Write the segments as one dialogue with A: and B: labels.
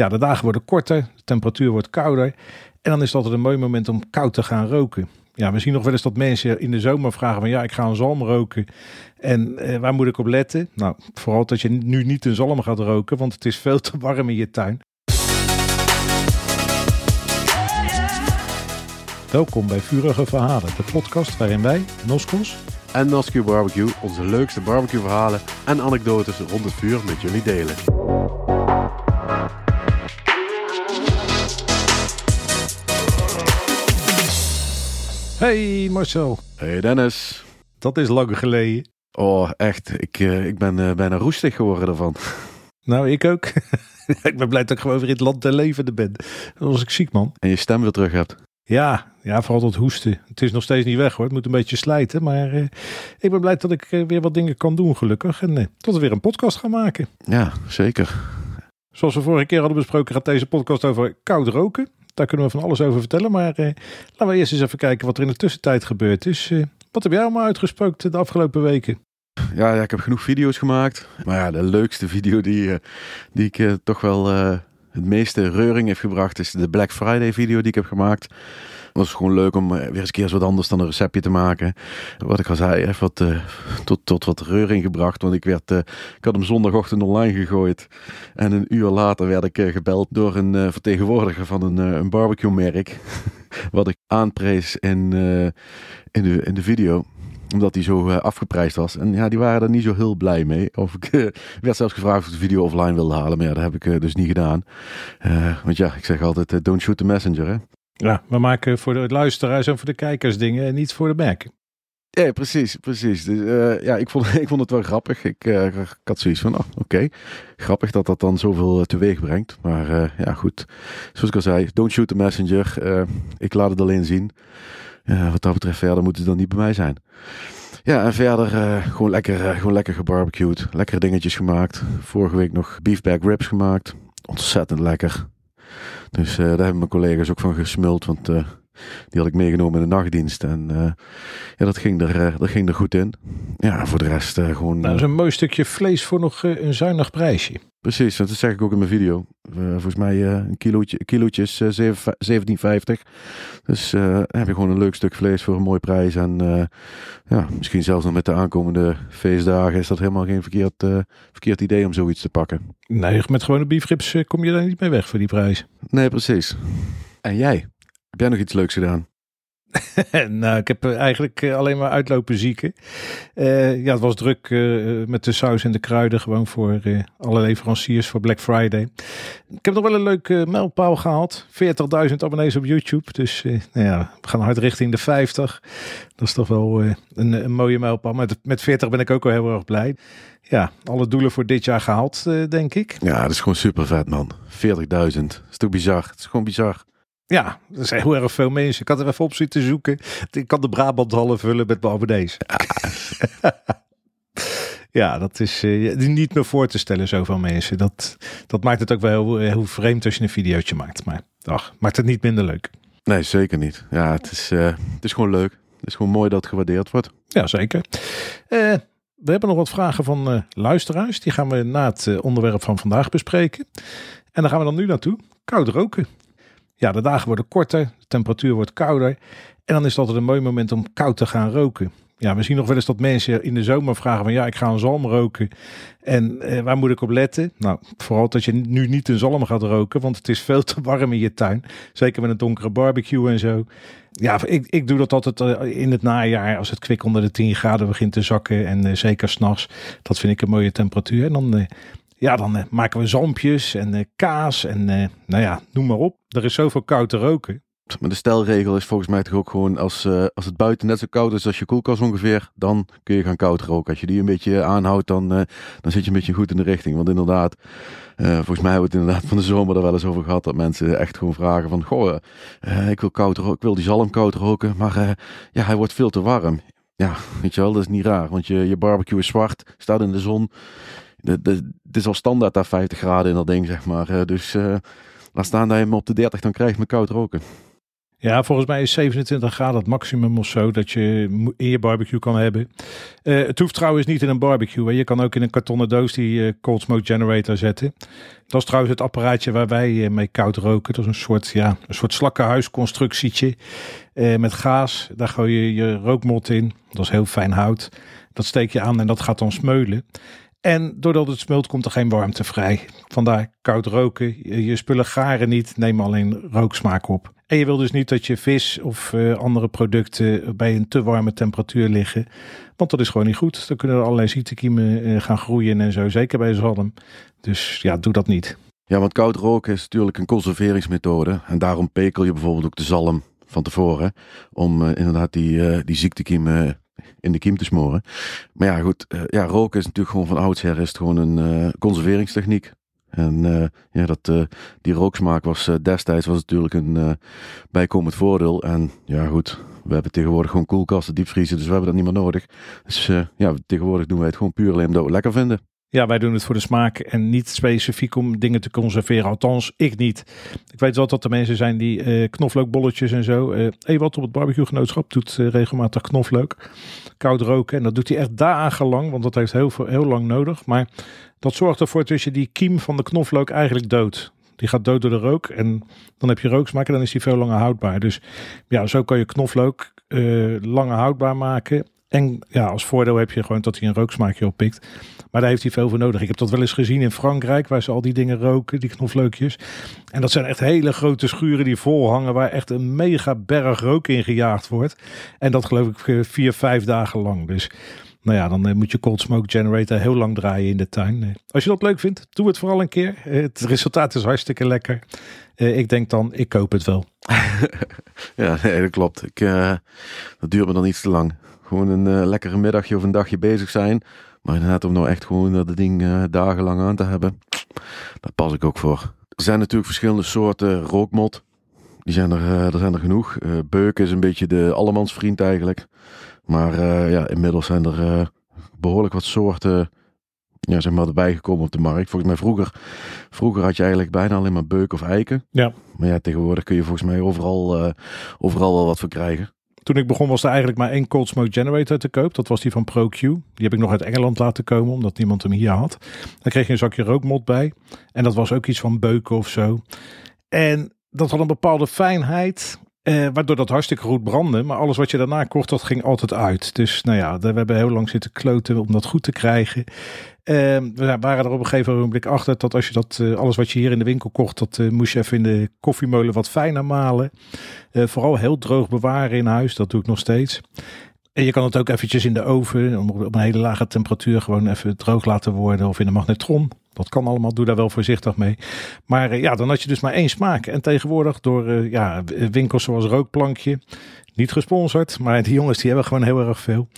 A: Ja, de dagen worden korter, de temperatuur wordt kouder. En dan is het altijd een mooi moment om koud te gaan roken. Ja, we zien nog wel eens dat mensen in de zomer vragen van ja, ik ga een zalm roken. En eh, waar moet ik op letten? Nou, vooral dat je nu niet een zalm gaat roken, want het is veel te warm in je tuin. Welkom bij Vurige Verhalen, de podcast waarin wij, Noskos,
B: en Nascu Barbecue onze leukste barbecue verhalen en anekdotes rond het vuur met jullie delen.
A: Hey Marcel.
B: Hey Dennis.
A: Dat is lang geleden.
B: Oh, echt. Ik, uh, ik ben uh, bijna roestig geworden ervan.
A: Nou, ik ook. ik ben blij dat ik gewoon weer in het land der levende ben. Dan was ik ziek, man.
B: En je stem weer terug hebt.
A: Ja, ja, vooral dat hoesten. Het is nog steeds niet weg hoor. Het moet een beetje slijten. Maar uh, ik ben blij dat ik weer wat dingen kan doen, gelukkig. En tot we weer een podcast gaan maken.
B: Ja, zeker.
A: Zoals we vorige keer hadden besproken, gaat deze podcast over koud roken. Daar kunnen we van alles over vertellen. Maar uh, laten we eerst eens even kijken wat er in de tussentijd gebeurd is. Uh, wat heb jij allemaal uitgespookt de afgelopen weken?
B: Ja, ja, ik heb genoeg video's gemaakt. Maar ja, de leukste video die, uh, die ik toch wel het meeste reuring heeft gebracht is de Black Friday video die ik heb gemaakt. Was gewoon leuk om weer eens een keer wat anders dan een receptje te maken. Wat ik al zei, even wat, uh, tot, tot wat reuring gebracht. Want ik, werd, uh, ik had hem zondagochtend online gegooid. En een uur later werd ik gebeld door een vertegenwoordiger van een, een barbecue merk. wat ik aanprees in, in, de, in de video omdat hij zo afgeprijsd was. En ja, die waren er niet zo heel blij mee. Of ik werd zelfs gevraagd of ik de video offline wilde halen. Maar ja, dat heb ik dus niet gedaan. want ja, ik zeg altijd, don't shoot the messenger. Hè?
A: Ja, we maken voor de luisteraars en voor de kijkers dingen en niet voor de merken.
B: Ja, precies, precies. Dus, uh, ja, ik vond, ik vond het wel grappig. Ik, uh, ik had zoiets van, oh, oké, grappig dat dat dan zoveel uh, teweeg brengt. Maar ja, goed. Zoals ik al zei, don't shoot the messenger. ik laat het alleen zien. wat dat betreft, verder moet het dan niet bij mij zijn. Ja, en verder gewoon, lekker, gewoon lekker gebarbecued. Lekkere dingetjes gemaakt. Vorige week nog beefback ribs gemaakt. Ontzettend lekker. Dus uh, daar hebben mijn collega's ook van gesmuld, want uh, die had ik meegenomen in de nachtdienst. En uh, ja, dat ging, er, dat ging er goed in. Ja, voor de rest gewoon... Nou,
A: dat is een mooi stukje vlees voor nog een zuinig prijsje.
B: Precies, dat zeg ik ook in mijn video. volgens mij een kilootje, kilootje is 17,50. Dus heb je gewoon een leuk stuk vlees voor een mooi prijs. En ja, misschien zelfs nog met de aankomende feestdagen is dat helemaal geen verkeerd, verkeerd idee om zoiets te pakken.
A: Nee, met gewone beefrips kom je daar niet mee weg voor die prijs.
B: Nee, precies. En jij? Heb jij nog iets leuks gedaan?
A: nou, ik heb eigenlijk alleen maar uitlopen zieken. Uh, ja, het was druk uh, met de saus en de kruiden. Gewoon voor uh, alle leveranciers voor Black Friday. Ik heb nog wel een leuke mijlpaal gehaald. 40.000 abonnees op YouTube. Dus nou ja, we gaan hard richting de 50. Dat is toch wel een, een, mooie mijlpaal. Met, met 40 ben ik ook wel heel erg blij. Ja, alle doelen voor dit jaar gehaald, denk ik.
B: Ja, dat is gewoon super vet, man. 40.000. Dat is toch bizar? Het is gewoon bizar.
A: Ja, er zijn heel erg veel mensen. Ik had er even op zitten zoeken. Ik kan de Brabanthallen vullen met mijn abonnees. Ja. ja, dat is uh, niet meer voor te stellen, zoveel mensen. Dat, dat maakt het ook wel heel, heel vreemd als je een videootje maakt. Maar ach, maakt het niet minder leuk.
B: Nee, zeker niet. Ja, het is, uh, het is gewoon leuk. Het is gewoon mooi dat het gewaardeerd wordt.
A: Ja, zeker. Uh, we hebben nog wat vragen van luisteraars. Die gaan we na het onderwerp van vandaag bespreken. En daar gaan we dan nu naartoe. Koud roken. Ja, de dagen worden korter, de temperatuur wordt kouder. En dan is altijd een mooi moment om koud te gaan roken. Ja, we zien nog wel eens dat mensen in de zomer vragen van ja, ik ga een zalm roken. En eh, waar moet ik op letten? Nou, vooral dat je nu niet een zalm gaat roken, want het is veel te warm in je tuin. Zeker met een donkere barbecue en zo. Ja, ik, ik doe dat altijd uh, in het najaar als het kwik onder de 10 graden begint te zakken. En uh, zeker s'nachts. Dat vind ik een mooie temperatuur. En dan ja, dan uh, maken we zalmpjes en uh, kaas en uh, nou ja, noem maar op. Er is zoveel koud te roken.
B: Maar de stelregel is volgens mij toch ook gewoon als, als het buiten net zo koud is als je koelkast ongeveer, dan kun je gaan koud roken. Als je die een beetje aanhoudt, dan, dan zit je een beetje goed in de richting. Want inderdaad, volgens mij hebben we het inderdaad van de zomer er wel eens over gehad dat mensen echt gewoon vragen van, goh, ik wil koud roken, ik wil die zalm koud roken, maar ja, hij wordt veel te warm. Ja, weet je wel, dat is niet raar, want je, je barbecue is zwart, staat in de zon het is al standaard daar 50 graden in dat ding, zeg maar. dus uh, laat staan dat je op de 30 dan krijgt met koud roken.
A: Ja, volgens mij is 27 graden het maximum of zo dat je in je barbecue kan hebben. Uh, het hoeft trouwens niet in een barbecue. Je kan ook in een kartonnen doos die uh, cold smoke generator zetten. Dat is trouwens het apparaatje waar wij mee koud roken. Dat is een soort, ja, een soort slakkenhuisconstructietje met gaas. Daar gooi je je rookmot in. Dat is heel fijn hout. Dat steek je aan en dat gaat dan smeulen. En doordat het smult komt er geen warmte vrij. Vandaar koud roken. Je spullen garen niet, neem alleen rooksmaak op. En je wil dus niet dat je vis of uh, andere producten bij een te warme temperatuur liggen. Want dat is gewoon niet goed. Dan kunnen er allerlei ziektekiemen uh, gaan groeien en zo. Zeker bij zalm. Dus ja, doe dat niet.
B: Ja, want koud roken is natuurlijk een conserveringsmethode. En daarom pekel je bijvoorbeeld ook de zalm van tevoren. Om uh, inderdaad die, die ziektekiemen in de kiem te smoren. Maar ja, goed. ja, roken is natuurlijk gewoon van oudsher is het gewoon een conserveringstechniek. En uh, ja, dat, die rooksmaak was destijds was natuurlijk een bijkomend voordeel. En ja, goed, we hebben tegenwoordig gewoon koelkasten, diepvriezen, dus we hebben dat niet meer nodig. Dus ja, tegenwoordig doen wij het gewoon puur alleen omdat we lekker vinden.
A: Ja, wij doen het voor de smaak en niet specifiek om dingen te conserveren. Althans, ik niet. Ik weet wel dat er mensen zijn die uh, knoflookbolletjes en zo. Uh, wat op het barbecue-genootschap doet uh, regelmatig knoflook. Koud roken. En dat doet hij echt dagenlang, want dat heeft heel, heel lang nodig. Maar dat zorgt ervoor dat je die kiem van de knoflook eigenlijk dood. Die gaat dood door de rook en dan heb je rooksmaak en dan is die veel langer houdbaar. Dus ja, zo kan je knoflook langer houdbaar maken. En ja, als voordeel heb je gewoon dat hij een rooksmaakje oppikt. Maar daar heeft hij veel voor nodig. Ik heb dat wel eens gezien in Frankrijk, waar ze al die dingen roken, die knoflookjes. En dat zijn echt hele grote schuren die vol hangen, waar echt een mega berg rook in gejaagd wordt. En dat geloof ik eh, vier, vijf dagen lang. Dus nou ja, dan eh, moet je cold smoke generator heel lang draaien in de tuin. Eh, als je dat leuk vindt, doe het vooral een keer. Het resultaat is hartstikke lekker. Ik denk dan, ik koop het wel.
B: ja, dat klopt. Ik, dat duurt me dan iets te lang. Gewoon een lekkere middagje of een dagje bezig zijn. Maar inderdaad, om nou echt gewoon dat ding uh, dagenlang aan te hebben, daar pas ik ook voor. Er zijn natuurlijk verschillende soorten rookmot. Die zijn er, uh, er zijn er genoeg. Uh, beuk is een beetje de allemansvriend eigenlijk. Maar ja, inmiddels zijn er behoorlijk wat soorten ja, zeg maar, erbij gekomen op de markt. Volgens mij vroeger, vroeger had je eigenlijk bijna alleen maar beuk of eiken.
A: Ja.
B: Maar ja, tegenwoordig kun je volgens mij overal, overal wel wat voor krijgen.
A: Toen ik begon was er eigenlijk maar één cold smoke generator te koop. Dat was die van ProQ. Die heb ik nog uit Engeland laten komen, omdat niemand hem hier had. Dan kreeg je een zakje rookmot bij. En dat was ook iets van beuken of zo. En dat had een bepaalde fijnheid. Eh, waardoor dat hartstikke goed brandde. Maar alles wat je daarna kocht, dat ging altijd uit. Dus nou ja, we hebben heel lang zitten kloten om dat goed te krijgen. Uh, we waren er op een gegeven moment achter dat als je dat, uh, alles wat je hier in de winkel kocht, dat uh, moest je even in de koffiemolen wat fijner malen. Eh, vooral heel droog bewaren in huis, dat doe ik nog steeds. En je kan het ook eventjes in de oven, op een hele lage temperatuur, gewoon even droog laten worden. Of in de magnetron. Dat kan allemaal, doe daar wel voorzichtig mee. Maar ja, dan had je dus maar één smaak. En tegenwoordig door ja, winkels zoals Rookplankje, niet gesponsord, maar die jongens die hebben gewoon heel erg veel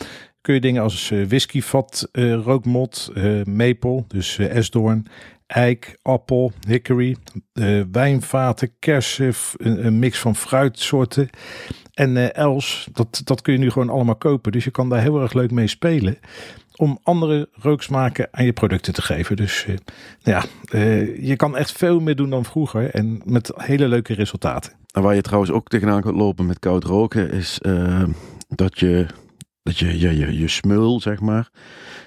A: kun je dingen als uh, whiskyvat, rookmot, maple, dus esdoorn, eik, appel, hickory, wijnvaten, kersen, een, een, mix van fruitsoorten en els. Dat, dat kun je nu gewoon allemaal kopen. Dus je kan daar heel erg leuk mee spelen om andere rooksmaken aan je producten te geven. Dus nou ja, je kan echt veel meer doen dan vroeger en met hele leuke resultaten.
B: En waar je trouwens ook tegenaan kunt lopen met koud roken is dat je dat je, je, je, je smul, zeg maar,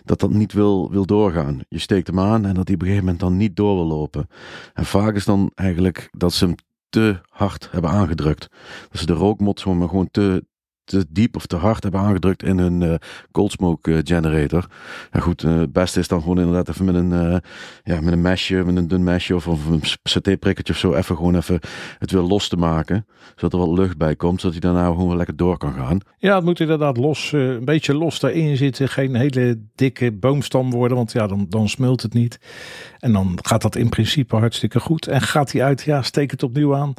B: dat dat niet wil, wil doorgaan. Je steekt hem aan en dat die op een gegeven moment dan niet door wil lopen. En vaak is dan eigenlijk dat ze hem te hard hebben aangedrukt. Dat ze de rookmot gewoon te, te diep of te hard hebben aangedrukt in hun uh, cold smoke uh, generator. Ja goed, uh, het beste is dan gewoon inderdaad even met een, ja, met een mesje, met een dun mesje of, een satéprikkertje of zo, even gewoon even het weer los te maken. Zodat er wat lucht bij komt, zodat hij daarna gewoon lekker door kan gaan.
A: Ja, het moet inderdaad los, een beetje los daarin zitten. Geen hele dikke boomstam worden, want ja, dan, dan smult het niet. En dan gaat dat in principe hartstikke goed. En gaat hij uit, ja, steek het opnieuw aan.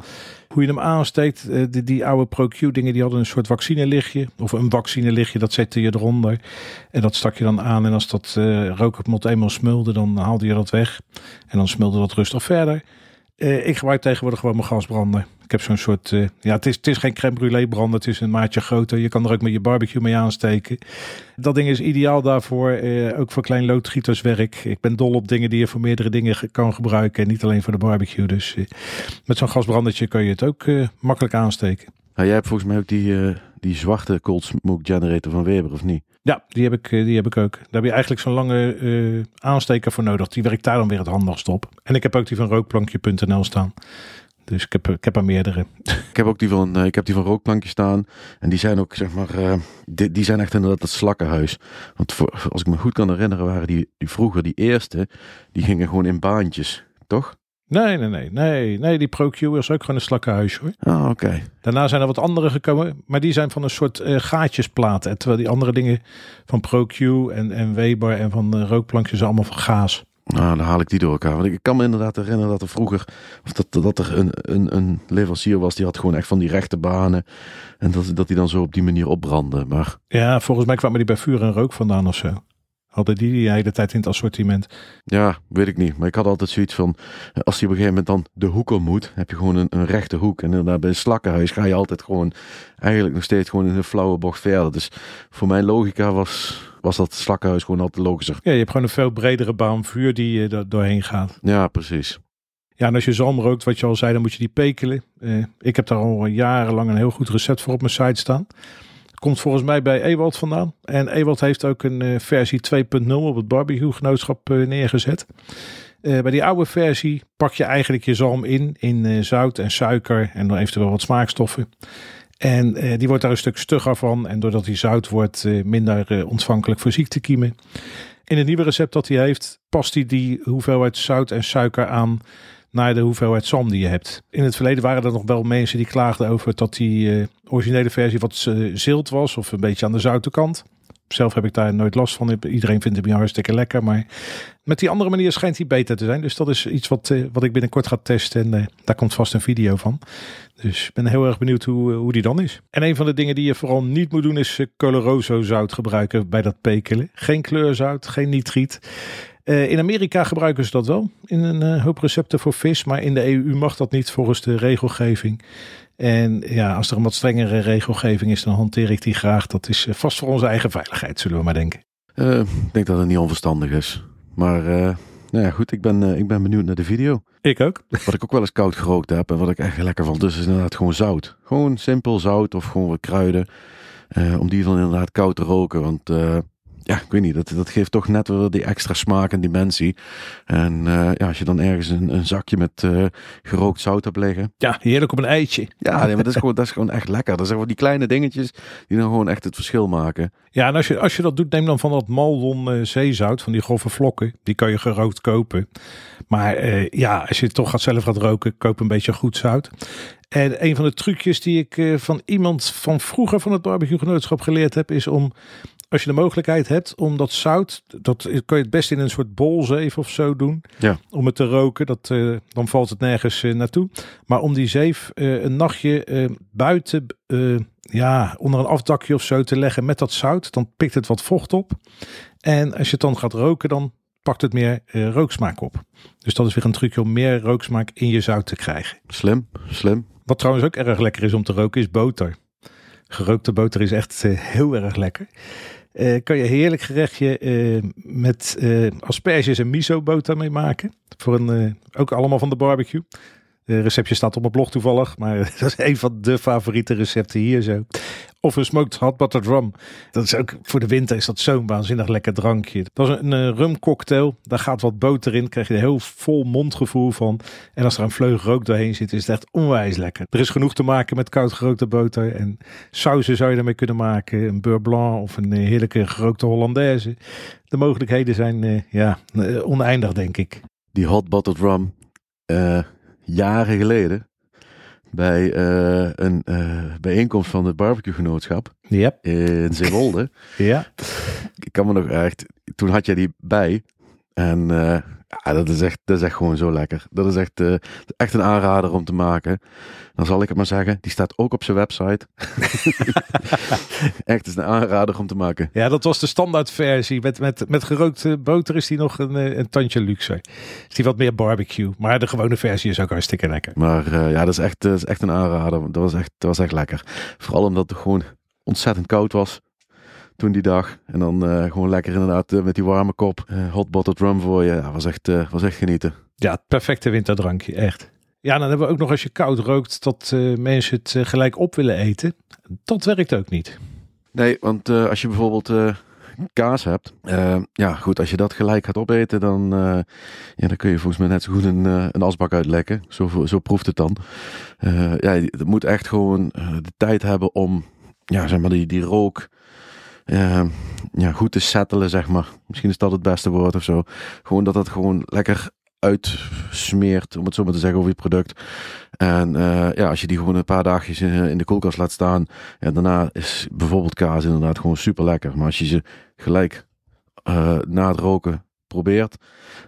A: Hoe je hem aansteekt, die, die oude ProQ dingen, die hadden een soort vaccin vaccinelichtje of een vaccinelichtje, dat zette je eronder. En dat stak je dan aan en als dat uh, rookmot eenmaal smulde, dan haalde je dat weg. En dan smulde dat rustig verder. Uh, ik gebruik tegenwoordig gewoon mijn gasbrander. Ik heb zo'n soort, uh, ja het is, het is geen crème brûlée brander, het is een maatje groter. Je kan er ook met je barbecue mee aansteken. Dat ding is ideaal daarvoor, uh, ook voor klein loodgieterswerk. Ik ben dol op dingen die je voor meerdere dingen kan gebruiken en niet alleen voor de barbecue. Dus met zo'n gasbrandertje kan je het ook makkelijk aansteken.
B: Nou, jij hebt volgens mij ook die, eh, die zwarte cold smoke generator van Weber, of niet?
A: Ja, die heb ik, eh, die heb ik ook. Daar heb je eigenlijk zo'n lange eh, aansteker voor nodig. Die werkt daar dan weer het handigst op. En ik heb ook die van rookplankje.nl staan. Dus ik heb, ik heb er meerdere.
B: Ik heb ook die van, eh, ik heb die van Rookplankje staan. En die zijn ook, zeg maar, die, die zijn echt inderdaad het slakkenhuis. Want als ik me goed kan herinneren, waren die, die vroeger, die eerste, die gingen gewoon in baantjes, toch?
A: Nee, nee, nee. Nee, nee die ProQ is ook gewoon een slakkenhuis hoor.
B: Ah, oké.
A: Daarna zijn er wat andere gekomen. Maar die zijn van een soort eh, gaatjesplaten. Terwijl die andere dingen van ProQ en, en Weber en van de rookplankjes zijn allemaal van gaas.
B: Nou, dan haal ik die door elkaar. Want ik kan me inderdaad herinneren dat er vroeger, of dat, dat er een, een, een leverancier was, die had gewoon echt van die rechte banen. En dat, dat die dan zo op die manier opbrandde. Maar
A: Ja, volgens mij kwamen die bij vuur en rook vandaan of zo. Hadden die die hele tijd in het assortiment.
B: ja, weet ik niet. Maar ik had altijd zoiets van, eh, als je op een gegeven moment dan de hoek om moet, heb je gewoon een, een rechte hoek. En inderdaad bij een slakkenhuis ga je altijd gewoon, eigenlijk nog steeds gewoon in een flauwe bocht verder. Dus voor mijn logica was, was dat slakkenhuis gewoon altijd logischer.
A: Ja, je hebt gewoon een veel bredere baan vuur die je er doorheen gaat.
B: Ja, precies.
A: Ja, en als je zalm rookt, wat je al zei, dan moet je die pekelen. Eh, ik heb daar al jarenlang een heel goed recept voor op mijn site staan. Komt volgens mij bij Ewald vandaan. En Ewald heeft ook een eh, versie 2.0 op het barbecue genootschap eh, neergezet. Eh, bij die oude versie pak je eigenlijk je zalm in, in zout en suiker en dan eventueel wat smaakstoffen. En die wordt daar een stuk stugger van. En doordat die zout wordt, minder ontvankelijk voor ziektekiemen. In het nieuwe recept dat hij heeft, past hij die hoeveelheid zout en suiker aan naar de hoeveelheid zalm die je hebt. In het verleden waren er nog wel mensen die klaagden over dat die eh, originele versie wat eh, zilt was of een beetje aan de zoute kant. Zelf heb ik daar nooit last van. Iedereen vindt hem hartstikke lekker. Maar met die andere manier schijnt hij beter te zijn. Dus dat is iets wat, eh, wat ik binnenkort ga testen. En daar komt vast een video van. Dus ik ben heel erg benieuwd hoe, hoe die dan is. En een van de dingen die je vooral niet moet doen is Coloroso zout gebruiken bij dat pekelen. Geen kleurzout, geen nitriet. Eh, in Amerika gebruiken ze dat wel in een eh, hoop recepten voor vis. Maar in de EU mag dat niet volgens de regelgeving. En ja, als er een wat strengere regelgeving is, dan hanteer ik die graag. Dat is eh, vast voor onze eigen veiligheid, zullen we maar denken.
B: Ik denk dat het niet onverstandig is. Maar nou ja, goed, ik ben, ik ben benieuwd naar de video.
A: Ik ook.
B: Wat ik ook wel eens koud gerookt heb en wat ik echt lekker vond, dus is inderdaad gewoon zout. Gewoon simpel zout of gewoon wat kruiden. om die dan inderdaad koud te roken. Want ja, ik weet niet, dat, dat geeft toch net weer die extra smaak en dimensie. En eh, ja, als je dan ergens een, een zakje met eh, gerookt zout hebt liggen.
A: Ja, heerlijk op een eitje.
B: Ja, nee, maar dat is, gewoon, dat is gewoon echt lekker. Dat zijn gewoon die kleine dingetjes die dan gewoon echt het verschil maken.
A: Ja, en als je, als je dat doet, neem dan van dat Maldon eh, zeezout, van die grove vlokken. Die kan je gerookt kopen. Maar ja, als je het toch gaat zelf gaat roken, koop een beetje goed zout. En een van de trucjes die ik van iemand van vroeger van het barbecue genootschap geleerd heb, is om, als je de mogelijkheid hebt om dat zout, dat kan je het best in een soort bolzeef of zo doen.
B: Ja.
A: Om het te roken, dat, eh, dan valt het nergens eh, naartoe. Maar om die zeef eh, een nachtje buiten, ja, onder een afdakje of zo te leggen met dat zout, dan pikt het wat vocht op. En als je het dan gaat roken, dan pakt het meer rooksmaak op. Dus dat is weer een trucje om meer rooksmaak in je zout te krijgen.
B: Slim, slim.
A: Wat trouwens ook erg lekker is om te roken, is boter. Gerookte boter is echt heel erg lekker. Eh, kan je heerlijk gerechtje eh, met eh, asperges en miso boter mee maken. Voor een, ook allemaal van de barbecue. Het receptje staat op mijn blog toevallig, maar dat is een van de favoriete recepten hier zo. Of een smoked hot buttered rum. Dat is ook voor de winter is dat zo'n waanzinnig lekker drankje. Dat is een, een rumcocktail. Daar gaat wat boter in. Krijg je een heel vol mondgevoel van. En als er een vleug rook doorheen zit, is het echt onwijs lekker. Er is genoeg te maken met koud gerookte boter. En sauzen zou je ermee kunnen maken. Een beurre blanc of een eh, heerlijke gerookte Hollandaise. De mogelijkheden zijn eh, ja, eh, oneindig, denk ik.
B: Die hot bottled rum. eh, jaren geleden. Bij eh, een eh, bijeenkomst van het barbecue genootschap.
A: Ja,
B: In Zeewolde.
A: ja.
B: ik kan me nog echt, toen had jij die bij. En eh, ja, dat, is echt, dat is echt gewoon zo lekker. Dat is echt, eh, echt een aanrader om te maken. Dan zal ik het maar zeggen, die staat ook op zijn website. echt is een aanrader om te maken.
A: Ja, dat was de standaardversie. Met, met, met gerookte boter is die nog een, eh, een tandje luxe. Is die wat meer barbecue. Maar de gewone versie is ook hartstikke lekker.
B: Maar eh, ja, dat is, echt, dat is echt een aanrader. Dat was echt, dat was echt lekker. Vooral omdat het gewoon ontzettend koud was toen die dag. En dan eh, gewoon lekker inderdaad eh, met die warme kop. eh, hot bottled rum voor je. Ja, was echt, was echt genieten.
A: Ja, het perfecte winterdrankje, echt. Ja, dan hebben we ook nog als je koud rookt dat uh, mensen het uh, gelijk op willen eten. Dat werkt ook niet.
B: Nee, want uh, als je bijvoorbeeld kaas hebt. ja, goed, als je dat gelijk gaat opeten, dan, ja, dan kun je volgens mij net zo goed een, een asbak uitlekken. Zo, zo proeft het dan. ja, het moet echt gewoon de tijd hebben om, ja, zeg maar, die, die rook ja, goed te settelen, zeg maar. Misschien is dat het beste woord of zo. Gewoon dat het gewoon lekker uitsmeert, om het zo maar te zeggen, over je product. En uh, ja, als je die gewoon een paar dagjes in, in de koelkast laat staan, en daarna is bijvoorbeeld kaas inderdaad gewoon super lekker. Maar als je ze gelijk uh, na het roken probeert,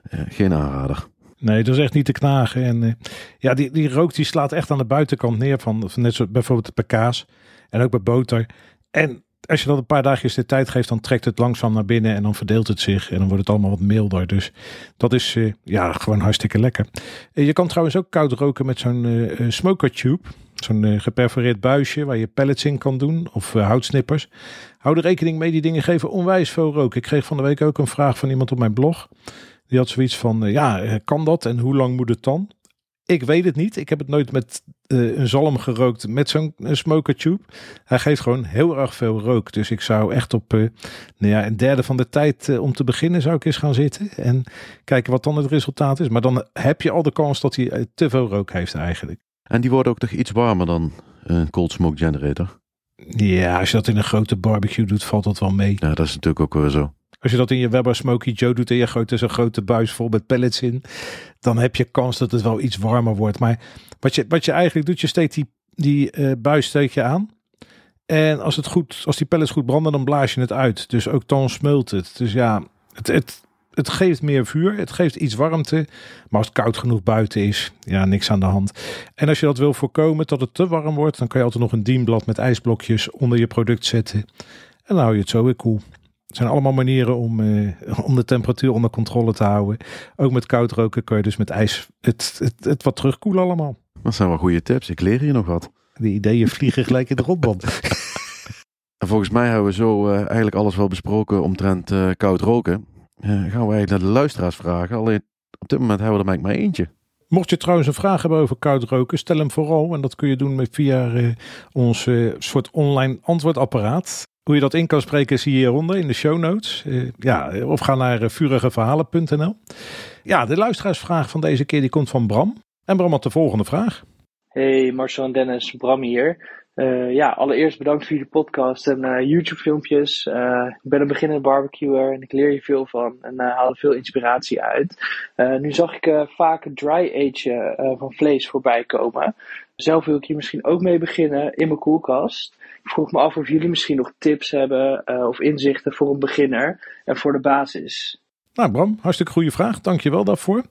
B: geen aanrader.
A: Nee, dat is echt niet te knagen. En ja, die, die rook die slaat echt aan de buitenkant neer van, van net zoals bijvoorbeeld bij kaas en ook bij boter. En als je dat een paar dagjes de tijd geeft, dan trekt het langzaam naar binnen en dan verdeelt het zich en dan wordt het allemaal wat milder. Dus dat is uh, ja, gewoon hartstikke lekker. Uh, je kan trouwens ook koud roken met zo'n uh, smoker tube. Zo'n geperforeerd buisje waar je pellets in kan doen of houtsnippers. Hou er rekening mee, die dingen geven onwijs veel rook. Ik kreeg van de week ook een vraag van iemand op mijn blog. Die had zoiets van, ja, kan dat en hoe lang moet het dan? Ik weet het niet. Ik heb het nooit met uh, een zalm gerookt met zo'n smoker tube. Hij geeft gewoon heel erg veel rook. Dus ik zou echt op uh, nou ja, een derde van de tijd uh, om te beginnen zou ik eens gaan zitten. En kijken wat dan het resultaat is. Maar dan heb je al de kans dat hij te veel rook heeft eigenlijk.
B: En die worden ook toch iets warmer dan een cold smoke generator?
A: Ja, als je dat in een grote barbecue doet, valt dat wel mee.
B: Ja, dat is natuurlijk ook weer zo.
A: Als je dat in je Weber Smoky Joe doet en je gooit er zo'n grote buis vol met pellets in, dan heb je kans dat het wel iets warmer wordt. Maar wat je, wat je eigenlijk doet, je steekt die, die uh, buis steek je aan. En als, het goed, als die pellets goed branden, dan blaas je het uit. Dus ook dan smult het. Dus ja, het, het, het geeft meer vuur. Het geeft iets warmte. Maar als het koud genoeg buiten is, ja, niks aan de hand. En als je dat wil voorkomen dat het te warm wordt, dan kan je altijd nog een dienblad met ijsblokjes onder je product zetten. En dan hou je het zo weer koel. Het zijn allemaal manieren om, uh, om de temperatuur onder controle te houden. Ook met koud roken kun je dus met ijs het, het, het wat terugkoelen allemaal.
B: Dat zijn wel goede tips. Ik leer hier nog wat.
A: Die ideeën vliegen gelijk in de rotband.
B: en volgens mij hebben we zo uh, eigenlijk alles wel besproken omtrent uh, koud roken. gaan we eigenlijk naar de luisteraars vragen. Alleen op dit moment hebben we er maar eentje.
A: Mocht je trouwens een vraag hebben over koud roken, stel hem vooral. En dat kun je doen met via ons soort online antwoordapparaat. Hoe je dat in kan spreken zie je hieronder in de show notes. Uh, ja, of ga naar uh, vurigeverhalen.nl. Ja, de luisteraarsvraag van deze keer die komt van Bram. En Bram had de volgende vraag.
C: Hey Marcel en Dennis, Bram hier. Uh, ja, allereerst bedankt voor jullie podcast en YouTube filmpjes. ik ben een beginnende barbecuer en ik leer hier veel van en haal veel inspiratie uit. nu zag ik vaak dry age van vlees voorbij komen. Zelf wil ik hier misschien ook mee beginnen in mijn koelkast. Ik vroeg me af of jullie misschien nog tips hebben uh, of inzichten voor een beginner en voor de basis.
A: Nou Bram, hartstikke goede vraag. Dankjewel daarvoor.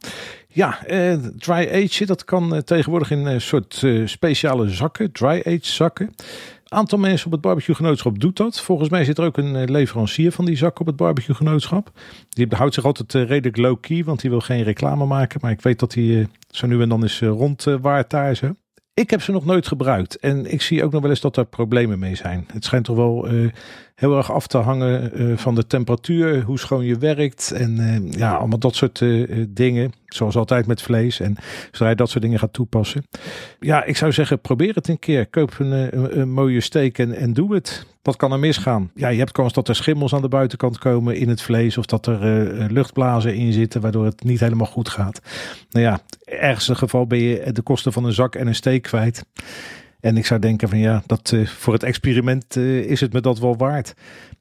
A: Ja, eh, dry age, dat kan uh, tegenwoordig in een soort speciale zakken, dry age zakken. Aantal mensen op het barbecue genootschap doet dat. Volgens mij zit er ook een leverancier van die zak op het barbecue genootschap. Die houdt zich altijd redelijk low key, want die wil geen reclame maken. Maar ik weet dat hij zo nu en dan is rondwaard daar zo. Ik heb ze nog nooit gebruikt. En ik zie ook nog wel eens dat er problemen mee zijn. Het schijnt toch wel uh, heel erg af te hangen uh, van de temperatuur, hoe schoon je werkt. En uh, ja, allemaal dat soort dingen. Zoals altijd met vlees. En zodra je dat soort dingen gaat toepassen. Ja, ik zou zeggen, probeer het een keer. Koop een, een, mooie steek en, doe het. Wat kan er misgaan? Ja, je hebt kans dat er schimmels aan de buitenkant komen in het vlees. Of dat er luchtblazen in zitten, waardoor het niet helemaal goed gaat. Nou ja, ergste geval ben je de kosten van een zak en een steek kwijt. En ik zou denken van ja, dat, uh, voor het experiment uh, is het me dat wel waard.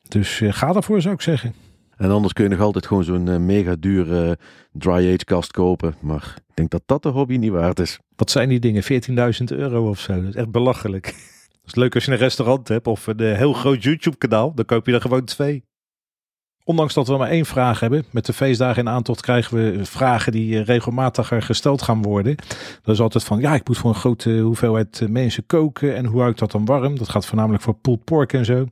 A: Dus ga daarvoor zou ik zeggen.
B: En anders kun je nog altijd gewoon zo'n mega dure dry age kast kopen. Maar ik denk dat dat de hobby niet waard is.
A: Wat zijn die dingen? 14.000 euro of zo. Dat is echt belachelijk is leuk als je een restaurant hebt of een heel groot YouTube kanaal. Dan koop je er gewoon twee. Ondanks dat we maar één vraag hebben, met de feestdagen in aantocht krijgen we vragen die regelmatiger gesteld gaan worden. Dat is altijd van, ja, ik moet voor een grote hoeveelheid mensen koken en hoe hou ik dat dan warm? Dat gaat voornamelijk voor pulled pork en zo.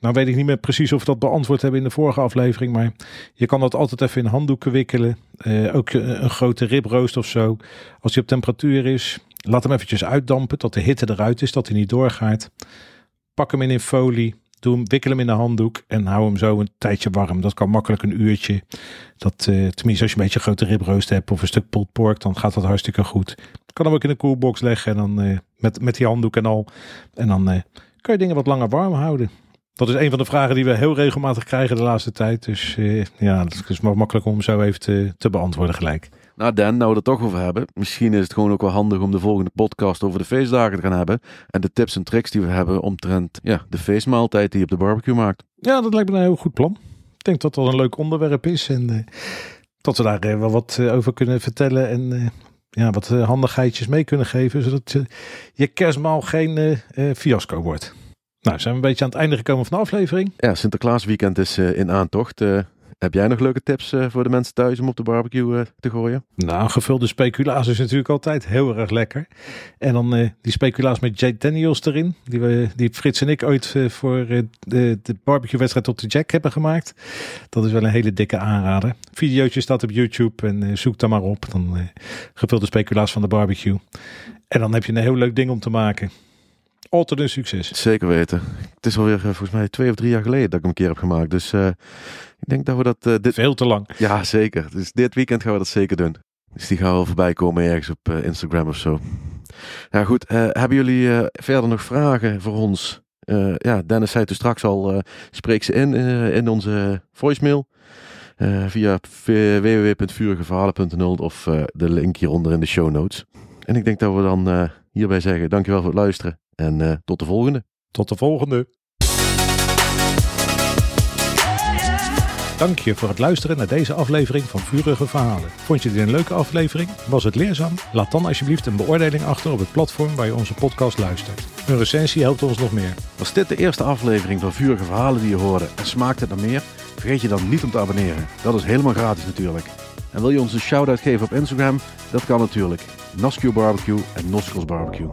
A: Nou weet ik niet meer precies of we dat beantwoord hebben in de vorige aflevering, maar je kan dat altijd even in handdoeken wikkelen. Uh, ook een grote ribroost of zo. Als die op temperatuur is, Laat hem eventjes uitdampen tot de hitte eruit is, dat hij niet doorgaat. Pak hem in in folie. Doe hem, wikkel hem in een handdoek en hou hem zo een tijdje warm. Dat kan makkelijk een uurtje. Dat, uh, tenminste, als je een beetje grote ribroost hebt of een stuk pulled pork, dan gaat dat hartstikke goed. Kan hem ook in een koelbox leggen en dan eh, met, met die handdoek en al. En dan eh, kan je dingen wat langer warm houden. Dat is een van de vragen die we heel regelmatig krijgen de laatste tijd. Dus eh, ja, het is makkelijk om zo even te, te beantwoorden gelijk.
B: Nou Dan, nou we het toch over hebben. Misschien is het gewoon ook wel handig om de volgende podcast over de feestdagen te gaan hebben. En de tips en tricks die we hebben omtrent ja, de feestmaaltijd die je op de barbecue maakt.
A: Ja, dat lijkt me een heel goed plan. Ik denk dat dat een leuk onderwerp is. En uh, dat we daar uh, wel wat uh, over kunnen vertellen. En ja, wat handigheidjes mee kunnen geven. Zodat je kerstmaal geen fiasco wordt. Nou, zijn we een beetje aan het einde gekomen van de aflevering.
B: Ja, Sinterklaasweekend is in aantocht. Heb jij nog leuke tips uh, voor de mensen thuis om op de barbecue uh, te gooien?
A: Nou, gevulde speculaas is natuurlijk altijd heel erg lekker. En dan uh, die speculaas met Jay Daniels erin. Die, we, die Frits en ik ooit voor de, de barbecue wedstrijd op de Jack hebben gemaakt. Dat is wel een hele dikke aanrader. Videootje staat op YouTube en zoek daar maar op. Dan gevulde speculaas van de barbecue. En dan heb je een heel leuk ding om te maken altijd een succes.
B: Zeker weten. Het is alweer volgens mij twee of drie jaar geleden dat ik hem een keer heb gemaakt. Dus uh, ik denk dat we dat... Uh, dit...
A: Veel te lang.
B: Ja, zeker. Dus dit weekend gaan we dat zeker doen. Dus die gaan wel voorbij komen ergens op uh, Instagram of zo. Nou goed, hebben jullie verder nog vragen voor ons? ja, Dennis zei toen straks al, spreek ze in in onze voicemail. via www.vurigeverhalen.nl of de link hieronder in de show notes. En ik denk dat we dan hierbij zeggen, dankjewel voor het luisteren. En tot de volgende.
A: Tot de volgende. Dank je voor het luisteren naar deze aflevering van Vurige Verhalen. Vond je dit een leuke aflevering? Was het leerzaam? Laat dan alsjeblieft een beoordeling achter op het platform waar je onze podcast luistert. Een recensie helpt ons nog meer.
B: Was dit de eerste aflevering van Vurige Verhalen die je hoorde en smaakt het naar meer? Vergeet je dan niet om te abonneren. Dat is helemaal gratis natuurlijk. En wil je ons een shout-out geven op Instagram? Dat kan natuurlijk. Nascu Barbecue en Noskels Barbecue.